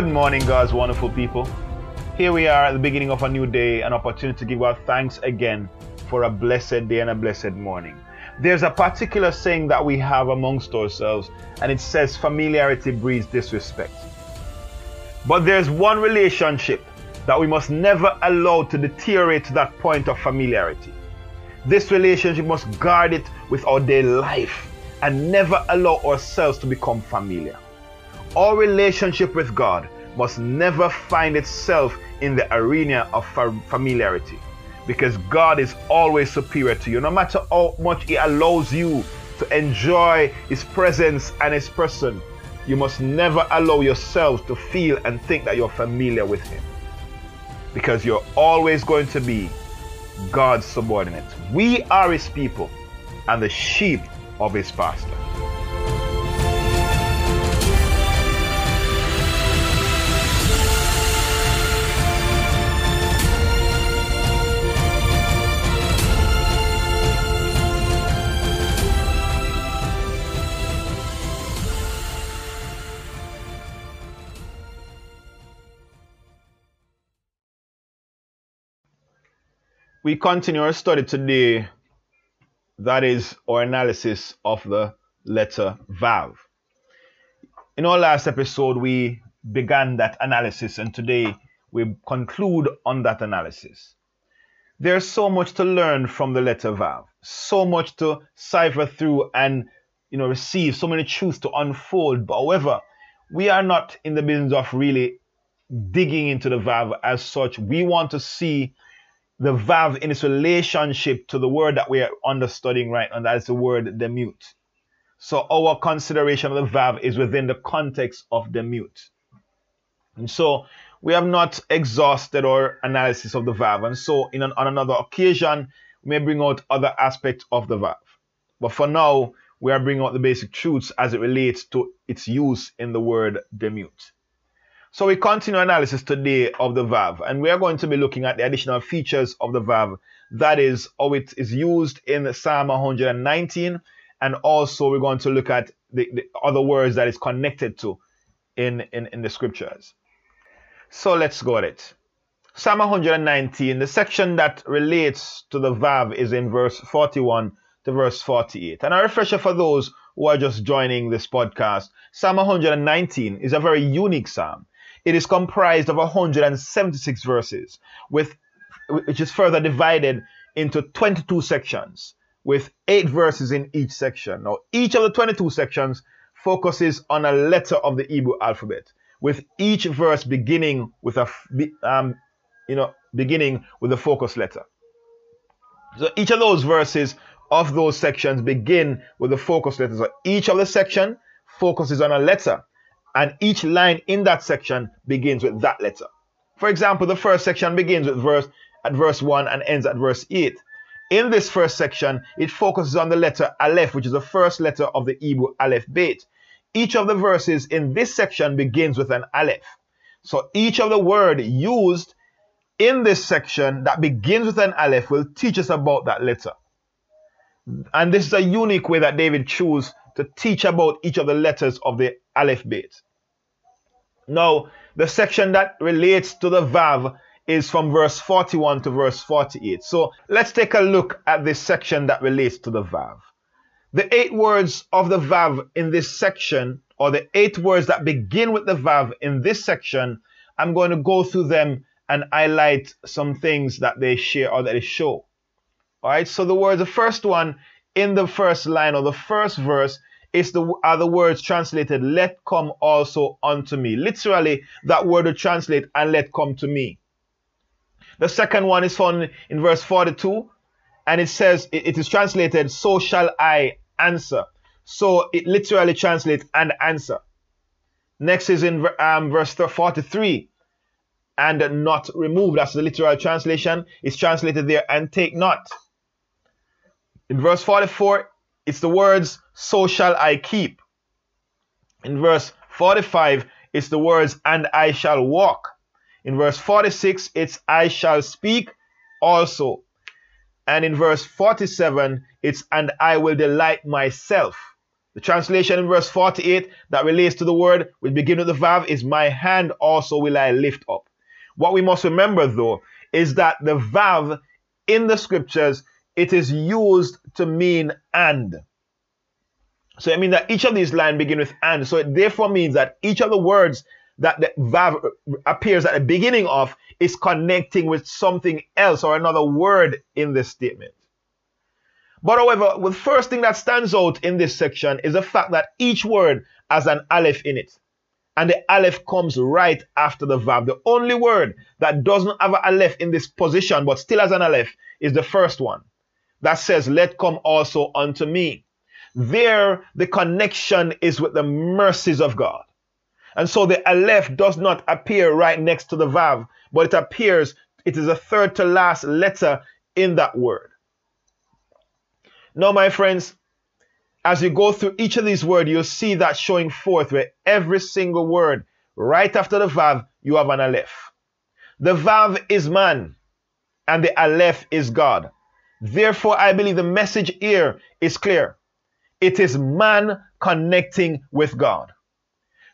Good morning, God's wonderful people. Here we are at the beginning of a new day, an opportunity to give God thanks again for a blessed day and a blessed morning. There's a particular saying that we have amongst ourselves, and it says, Familiarity breeds disrespect. But there's one relationship that we must never allow to deteriorate to that point of familiarity. This relationship must guard it with our daily life and never allow ourselves to become familiar. Our relationship with God must never find itself in the arena of familiarity because God is always superior to you. No matter how much He allows you to enjoy His presence and His person, you must never allow yourself to feel and think that you're familiar with Him because you're always going to be God's subordinate. We are His people and the sheep of His pasture. We continue our study today, that is our analysis of the letter Vav. In our last episode, we began that analysis, and today we conclude on that analysis. There's so much to learn from the letter Vav, so much to cipher through and you know receive, so many truths to unfold. But however, we are not in the business of really digging into the Vav as such. We want to see the vav in its relationship to the word that we are understudying right and that is the word demut. So our consideration of the vav is within the context of demut. And so we have not exhausted our analysis of the vav. And so in an, on another occasion, we may bring out other aspects of the vav. But for now, we are bringing out the basic truths as it relates to its use in the word demut. So we continue analysis today of the Vav, and we are going to be looking at the additional features of the Vav. That is how it is used in Psalm 119, and also we're going to look at the, the other words that is connected to in, in, in the scriptures. So let's go at it. Psalm 119, the section that relates to the Vav is in verse 41 to verse 48. And a refresher for those who are just joining this podcast, Psalm 119 is a very unique psalm. It is comprised of 176 verses, with which is further divided into 22 sections, with eight verses in each section. Now, each of the 22 sections focuses on a letter of the Hebrew alphabet, with each verse beginning with a um, you know beginning with a focus letter. So each of those verses of those sections begin with the focus letter. So each of the section focuses on a letter and each line in that section begins with that letter. For example, the first section begins with verse at verse 1 and ends at verse 8. In this first section, it focuses on the letter Aleph, which is the first letter of the Hebrew Aleph Beit. Each of the verses in this section begins with an Aleph. So each of the word used in this section that begins with an Aleph will teach us about that letter. And this is a unique way that David chose to teach about each of the letters of the Aleph Beit. Now, the section that relates to the Vav is from verse 41 to verse 48. So let's take a look at this section that relates to the Vav. The eight words of the Vav in this section, or the eight words that begin with the Vav in this section, I'm going to go through them and highlight some things that they share or that they show. All right, so the words, the first one in the first line or the first verse is the are the words translated let come also unto me. Literally that word to translate and let come to me. The second one is found in verse 42 and it says it, is translated so shall i answer. So it literally translates and answer. Next is in um, verse 43 and not remove that's the literal translation. It's translated there and take not. In verse 44, it's the words, so shall I keep. In verse 45, it's the words, and I shall walk. In verse 46, it's I shall speak also. And in verse 47, it's and I will delight myself. The translation in verse 48 that relates to the word which begin with the Vav is my hand also will I lift up. What we must remember though is that the Vav in the scriptures, it is used to mean and. So I mean that each of these lines begin with and. So it therefore means that each of the words that the Vav appears at the beginning of is connecting with something else or another word in this statement. But however, the first thing that stands out in this section is the fact that each word has an aleph in it. And the aleph comes right after the verb. The only word that doesn't have an aleph in this position but still has an aleph is the first one that says, Let come also unto me. There, the connection is with the mercies of God. And so the aleph does not appear right next to the vav, but it appears, it is a third to last letter in that word. Now, my friends, as you go through each of these words, you'll see that showing forth where every single word, right after the Vav, you have an Aleph. The Vav is man, and the Aleph is God. Therefore, I believe the message here is clear. It is man connecting with God.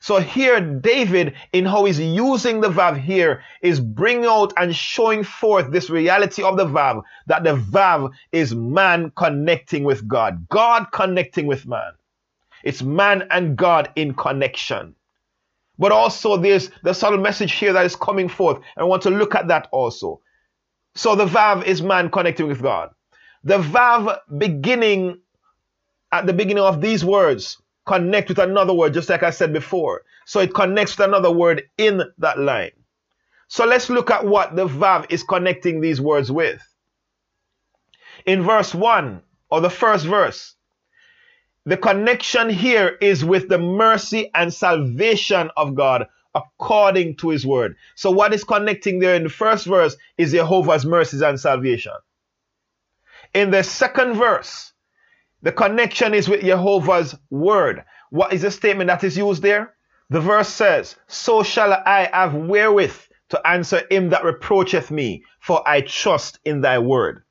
So here, David, in how he's using the Vav here, is bringing out and showing forth this reality of the Vav, that the Vav is man connecting with God, God connecting with man. It's man and God in connection. But also there's the subtle message here that is coming forth. And I want to look at that also. So the Vav is man connecting with God. The Vav beginning at the beginning of these words connect with another word, just like I said before. So it connects with another word in that line. So let's look at what the Vav is connecting these words with. In verse 1, or the first verse, the connection here is with the mercy and salvation of God according to his word. So what is connecting there in the first verse is Jehovah's mercies and salvation. In the second verse, the connection is with Jehovah's word. What is the statement that is used there? The verse says, So shall I have wherewith to answer him that reproacheth me, for I trust in thy word.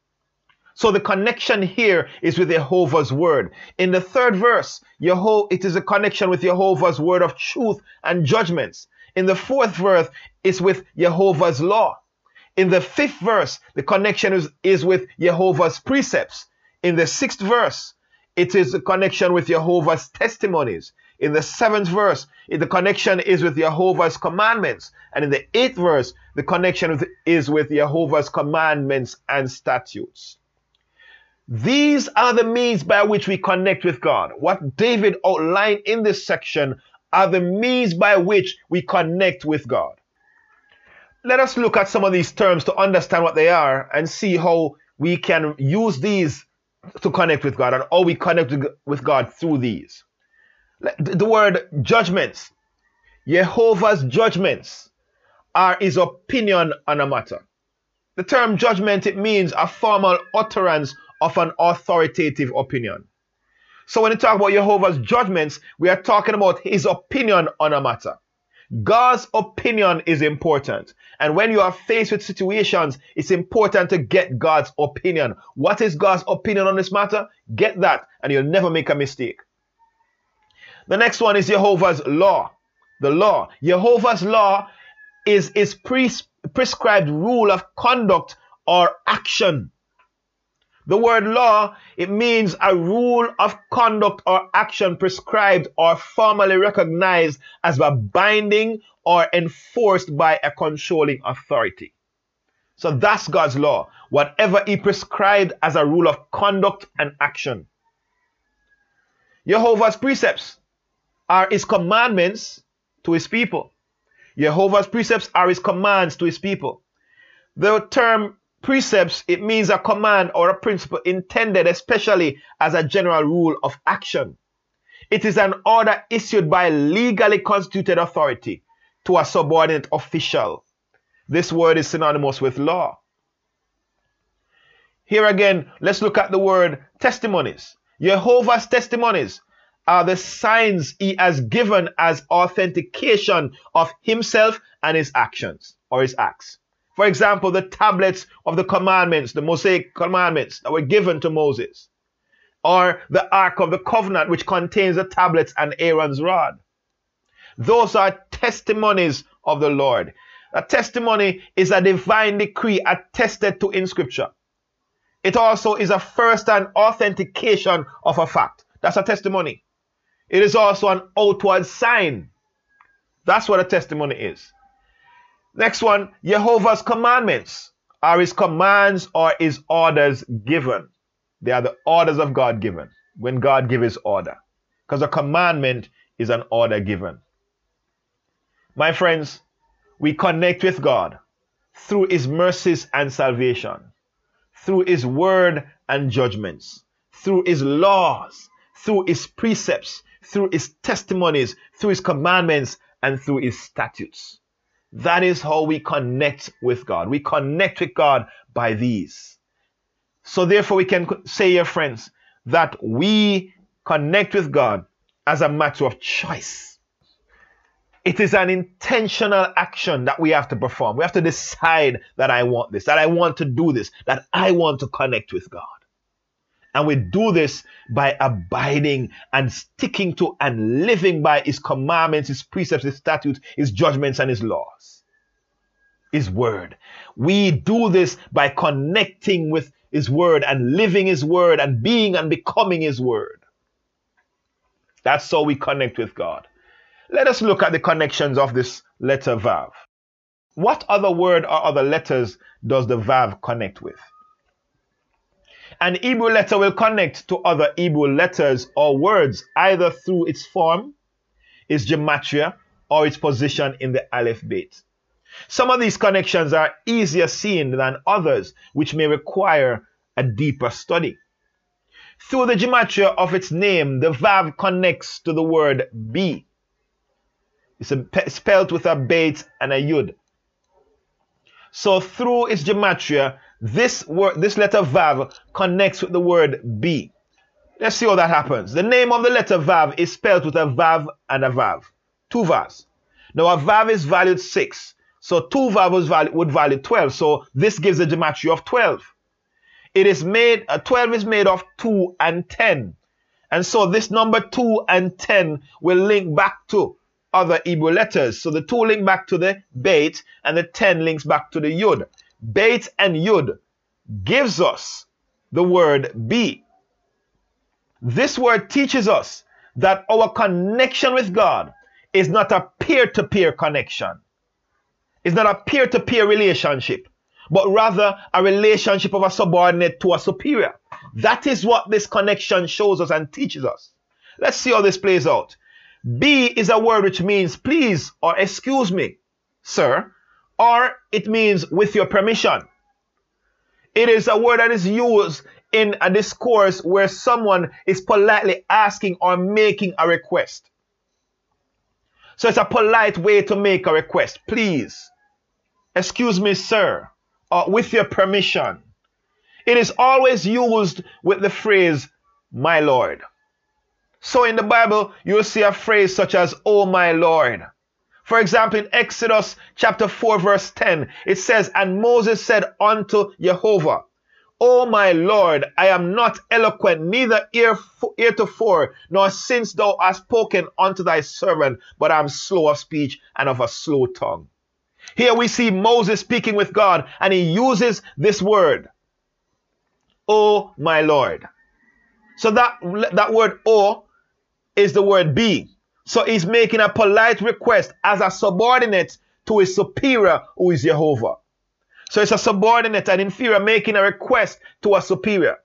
So the connection here is with Jehovah's word. In the third verse, it is a connection with Jehovah's word of truth and judgments. In the fourth verse, it's with Jehovah's law. In the fifth verse, the connection is, is with Jehovah's precepts. In the sixth verse, it is a connection with Jehovah's testimonies. In the seventh verse, the connection is with Jehovah's commandments. And in the eighth verse, the connection is with Jehovah's commandments and statutes. These are the means by which we connect with God. What David outlined in this section are the means by which we connect with God. Let us look at some of these terms to understand what they are and see how we can use these to connect with God and how we connect with God through these. The word judgments, Jehovah's judgments are his opinion on a matter. The term judgment, it means a formal utterance of an authoritative opinion. So when we talk about Jehovah's judgments, we are talking about his opinion on a matter. God's opinion is important. And when you are faced with situations, it's important to get God's opinion. What is God's opinion on this matter? Get that, and you'll never make a mistake. The next one is Jehovah's law. The law. Jehovah's law is pres- prescribed rule of conduct or action. The word law, it means a rule of conduct or action prescribed or formally recognized as a binding or enforced by a controlling authority. So that's God's law. Whatever He prescribed as a rule of conduct and action. Jehovah's precepts are His commandments to His people. Jehovah's precepts are His commands to His people. The term precepts, it means a command or a principle intended especially as a general rule of action. It is an order issued by legally constituted authority to a subordinate official. This word is synonymous with law. Here again, let's look at the word testimonies. Jehovah's testimonies are the signs he has given as authentication of himself and his actions or his acts. For example, the tablets of the commandments, the Mosaic commandments that were given to Moses. or the Ark of the Covenant, which contains the tablets and Aaron's rod. Those are testimonies of the Lord. A testimony is a divine decree attested to in Scripture. It also is a first hand authentication of a fact. That's a testimony. It is also an outward sign. That's what a testimony is. Next one Jehovah's commandments are his commands or his orders given. They are the orders of God given when God gives his order. Because a commandment is an order given. My friends, we connect with God through his mercies and salvation, through his word and judgments, through his laws, through his precepts, through his testimonies, through his commandments, and through his statutes. That is how we connect with God. We connect with God by these. So, therefore, we can say, your friends, that we connect with God as a matter of choice. It is an intentional action that we have to perform. We have to decide that I want this, that I want to do this, that I want to connect with God. And we do this by abiding and sticking to and living by His commandments, His precepts, His statutes, His judgments, and His laws. His word. We do this by connecting with His word and living His word and being and becoming His word. That's how we connect with God. Let us look at the connections of this letter Vav. What other word or other letters does the Vav connect with? An Hebrew letter will connect to other Hebrew letters or words either through its form, its gematria, or its position in the alphabet. Some of these connections are easier seen than others, which may require a deeper study. Through the gematria of its name, the Vav connects to the word be. It's a, spelled with a beit and a yud. So through its gematria, this word, this letter Vav connects with the word be. Let's see how that happens. The name of the letter Vav is spelled with a Vav and a Vav. Two Vavs. Now a Vav is valued 6. So two Vav would value 12. So this gives a gematria of 12. It is made, uh, 12 is made of 2 and 10. And so this number 2 and 10 will link back to other Hebrew letters. So the 2 link back to the Beit and the 10 links back to the Yud. Beit and Yud gives us the word be. This word teaches us that our connection with God is not a peer to peer connection. It's not a peer to peer relationship, but rather a relationship of a subordinate to a superior. That is what this connection shows us and teaches us. Let's see how this plays out. Be is a word which means please or excuse me, sir, or it means with your permission. It is a word that is used in a discourse where someone is politely asking or making a request. So it's a polite way to make a request. Please, excuse me, sir, or with your permission. It is always used with the phrase, my Lord. So in the Bible, you'll see a phrase such as, oh my Lord. For example, in Exodus chapter 4, verse 10, it says, And Moses said unto Jehovah, O my Lord, I am not eloquent, neither heretofore, nor since thou hast spoken unto thy servant, but I am slow of speech and of a slow tongue. Here we see Moses speaking with God, and he uses this word, O my Lord. So that, that word O is the word be. So he's making a polite request as a subordinate to his superior, who is Jehovah. So it's a subordinate, an inferior, making a request to a superior.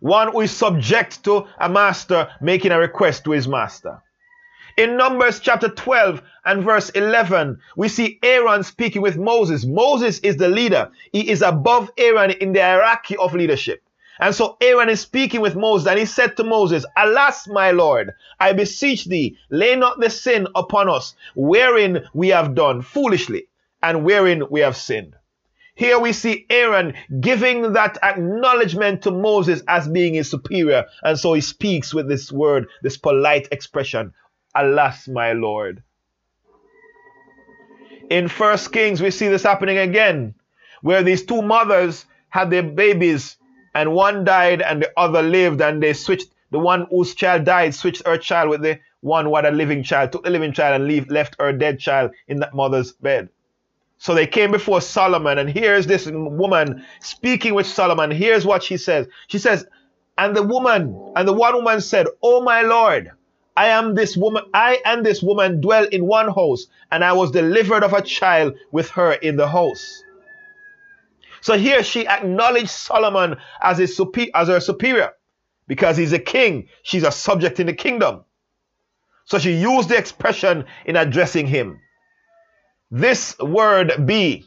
One who is subject to a master, making a request to his master. In Numbers chapter 12 and verse 11, we see Aaron speaking with Moses. Moses is the leader. He is above Aaron in the hierarchy of leadership. And so Aaron is speaking with Moses, and he said to Moses, Alas, my Lord, I beseech thee, lay not the sin upon us, wherein we have done foolishly, and wherein we have sinned. Here we see Aaron giving that acknowledgement to Moses as being his superior. And so he speaks with this word, this polite expression, Alas, my Lord. In First Kings, we see this happening again, where these two mothers had their babies and one died and the other lived, and they switched. The one whose child died switched her child with the one who had a living child, took the living child and leave, left her dead child in that mother's bed. So they came before Solomon, and here's this woman speaking with Solomon. Here's what she says. She says, And the woman, and the one woman said, Oh my Lord, I am this woman, I and this woman dwell in one house, and I was delivered of a child with her in the house. So here she acknowledged Solomon as, his, as her superior because he's a king. She's a subject in the kingdom. So she used the expression in addressing him. This word be,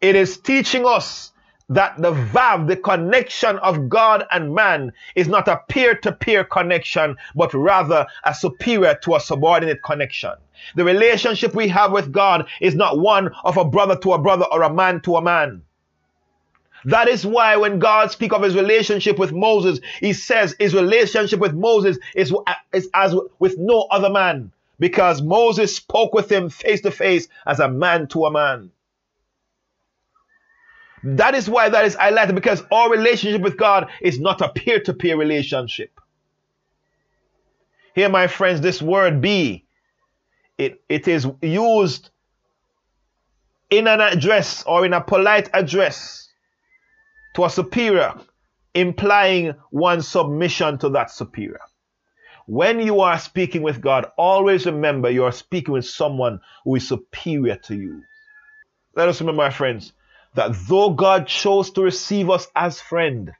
it is teaching us that the vav, the connection of God and man, is not a peer to peer connection, but rather a superior to a subordinate connection. The relationship we have with God is not one of a brother to a brother or a man to a man. That is why when God speaks of his relationship with Moses, he says his relationship with Moses is, is as with no other man because Moses spoke with him face to face as a man to a man. That is why that is highlighted because our relationship with God is not a peer to peer relationship. Here, my friends, this word be, it, it is used in an address or in a polite address to a superior, implying one's submission to that superior. When you are speaking with God, always remember you are speaking with someone who is superior to you. Let us remember, my friends, that though God chose to receive us as friend,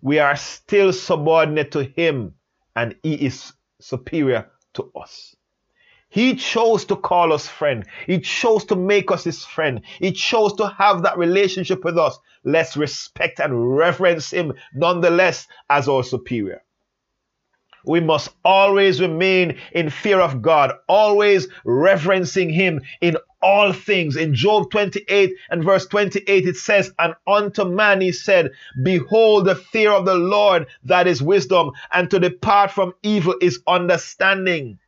we are still subordinate to Him and He is superior to us. He chose to call us friend. He chose to make us his friend. He chose to have that relationship with us. Let's respect and reverence him nonetheless as our superior. We must always remain in fear of God, always reverencing him in all things. In Job 28 and verse 28, it says, And unto man he said, Behold, the fear of the Lord, that is wisdom, and to depart from evil is understanding.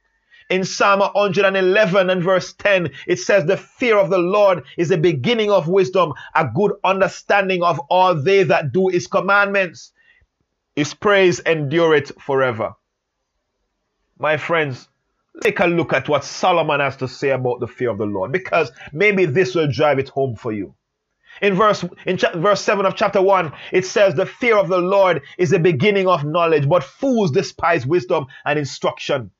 In Psalm 111 and verse 10, it says, The fear of the Lord is the beginning of wisdom, a good understanding of all they that do his commandments. His praise endureth forever. My friends, take a look at what Solomon has to say about the fear of the Lord, because maybe this will drive it home for you. In verse in verse 7 of chapter 1, it says, The fear of the Lord is the beginning of knowledge, but fools despise wisdom and instruction.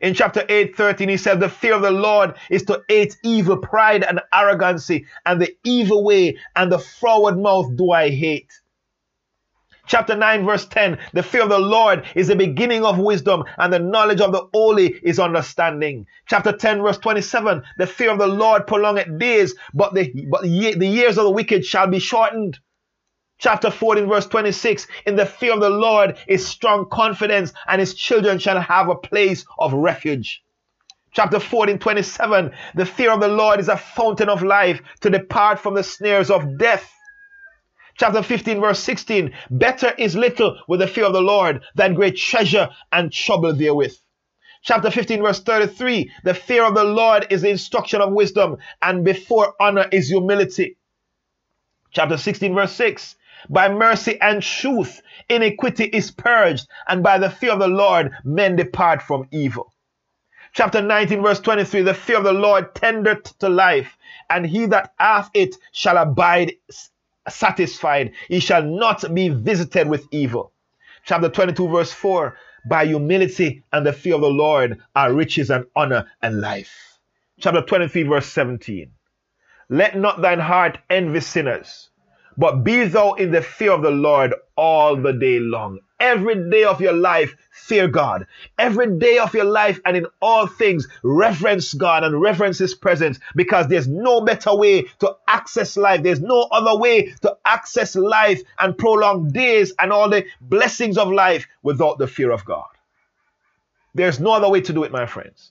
In chapter 8, 13, he said, The fear of the Lord is to hate evil, pride, and arrogancy, and the evil way and the forward mouth do I hate. Chapter 9, verse 10, the fear of the Lord is the beginning of wisdom, and the knowledge of the holy is understanding. Chapter 10, verse 27, the fear of the Lord prolongeth days, but the, but the years of the wicked shall be shortened. Chapter 14, verse 26 In the fear of the Lord is strong confidence, and his children shall have a place of refuge. Chapter 14, 27 The fear of the Lord is a fountain of life to depart from the snares of death. Chapter 15, verse 16 Better is little with the fear of the Lord than great treasure and trouble therewith. Chapter 15, verse 33 The fear of the Lord is the instruction of wisdom, and before honor is humility. Chapter 16, verse 6 by mercy and truth, iniquity is purged, and by the fear of the Lord, men depart from evil. Chapter 19, verse 23 The fear of the Lord tendereth to life, and he that hath it shall abide satisfied. He shall not be visited with evil. Chapter 22, verse 4 By humility and the fear of the Lord are riches and honor and life. Chapter 23, verse 17 Let not thine heart envy sinners but be thou in the fear of the Lord all the day long. Every day of your life, fear God. Every day of your life and in all things, reverence God and reverence His presence because there's no better way to access life. There's no other way to access life and prolong days and all the blessings of life without the fear of God. There's no other way to do it, my friends.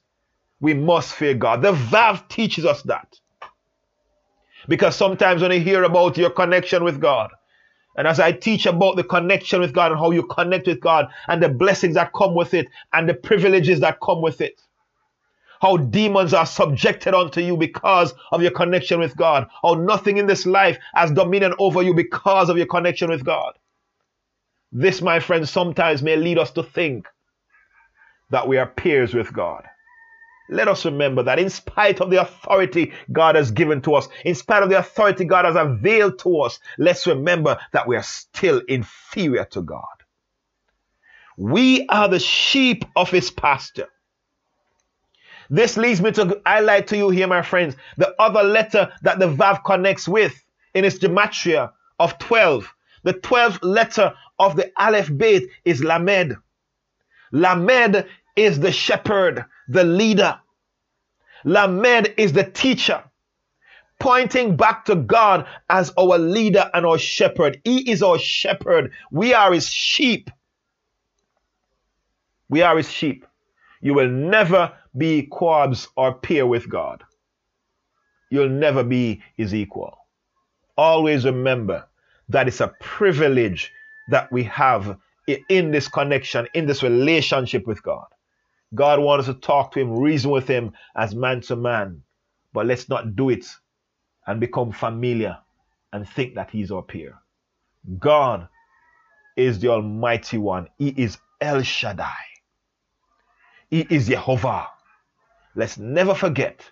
We must fear God. The Vav teaches us that. Because sometimes when I hear about your connection with God, and as I teach about the connection with God and how you connect with God and the blessings that come with it and the privileges that come with it, how demons are subjected unto you because of your connection with God, how nothing in this life has dominion over you because of your connection with God. This, my friends, sometimes may lead us to think that we are peers with God. Let us remember that in spite of the authority God has given to us, in spite of the authority God has availed to us, let's remember that we are still inferior to God. We are the sheep of his pasture. This leads me to highlight to you here, my friends, the other letter that the Vav connects with in its gematria of 12. The 12th letter of the Aleph Beit is Lamed. Lamed is the shepherd, the leader. Lamed is the teacher, pointing back to God as our leader and our shepherd. He is our shepherd. We are his sheep. We are his sheep. You will never be quabs or peer with God. You'll never be his equal. Always remember that it's a privilege that we have in this connection, in this relationship with God. God wants us to talk to Him, reason with Him as man to man. But let's not do it and become familiar and think that He's our peer. God is the Almighty One, He is El Shaddai, He is Jehovah. Let's never forget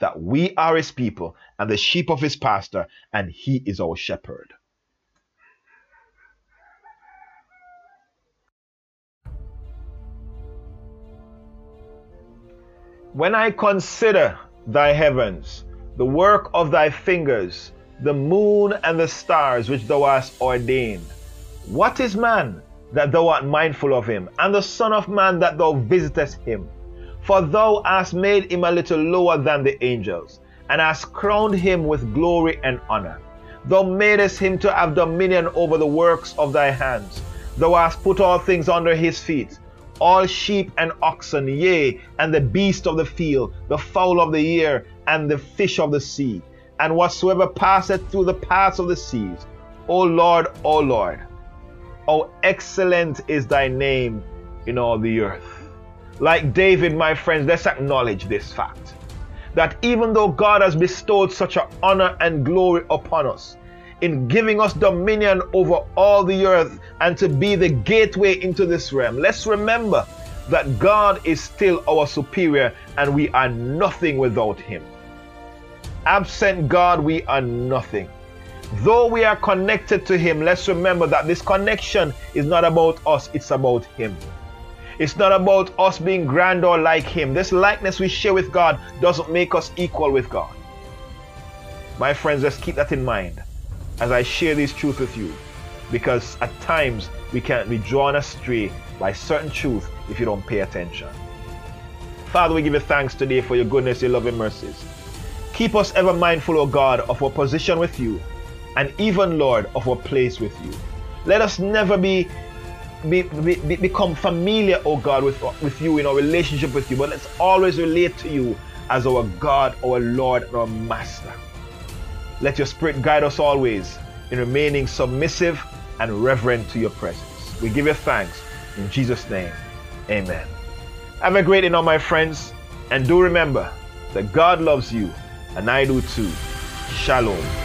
that we are His people and the sheep of His pastor, and He is our shepherd. When I consider thy heavens, the work of thy fingers, the moon and the stars which thou hast ordained, what is man that thou art mindful of him, and the Son of Man that thou visitest him? For thou hast made him a little lower than the angels, and hast crowned him with glory and honor. Thou madest him to have dominion over the works of thy hands. Thou hast put all things under his feet all sheep and oxen, yea, and the beast of the field, the fowl of the air, and the fish of the sea, and whatsoever passeth through the paths of the seas. O Lord, O Lord, how excellent is thy name in all the earth. Like David, my friends, let's acknowledge this fact that even though God has bestowed such an honor and glory upon us, in giving us dominion over all the earth and to be the gateway into this realm. Let's remember that God is still our superior and we are nothing without Him. Absent God, we are nothing. Though we are connected to Him, let's remember that this connection is not about us, it's about Him. It's not about us being grand or like Him. This likeness we share with God doesn't make us equal with God. My friends, let's keep that in mind as I share these truths with you because at times we can be drawn astray by certain truth if you don't pay attention. Father, we give you thanks today for your goodness, your love, and mercies. Keep us ever mindful, O God, of our position with you, and even, Lord, of our place with you. Let us never be, be, be become familiar, O God, with, with you in our relationship with you, but let's always relate to you as our God, our Lord, and our Master. Let your Spirit guide us always in remaining submissive and reverent to your presence. We give you thanks in Jesus' name. Amen. Have a great day now, my friends, and do remember that God loves you, and I do too. Shalom.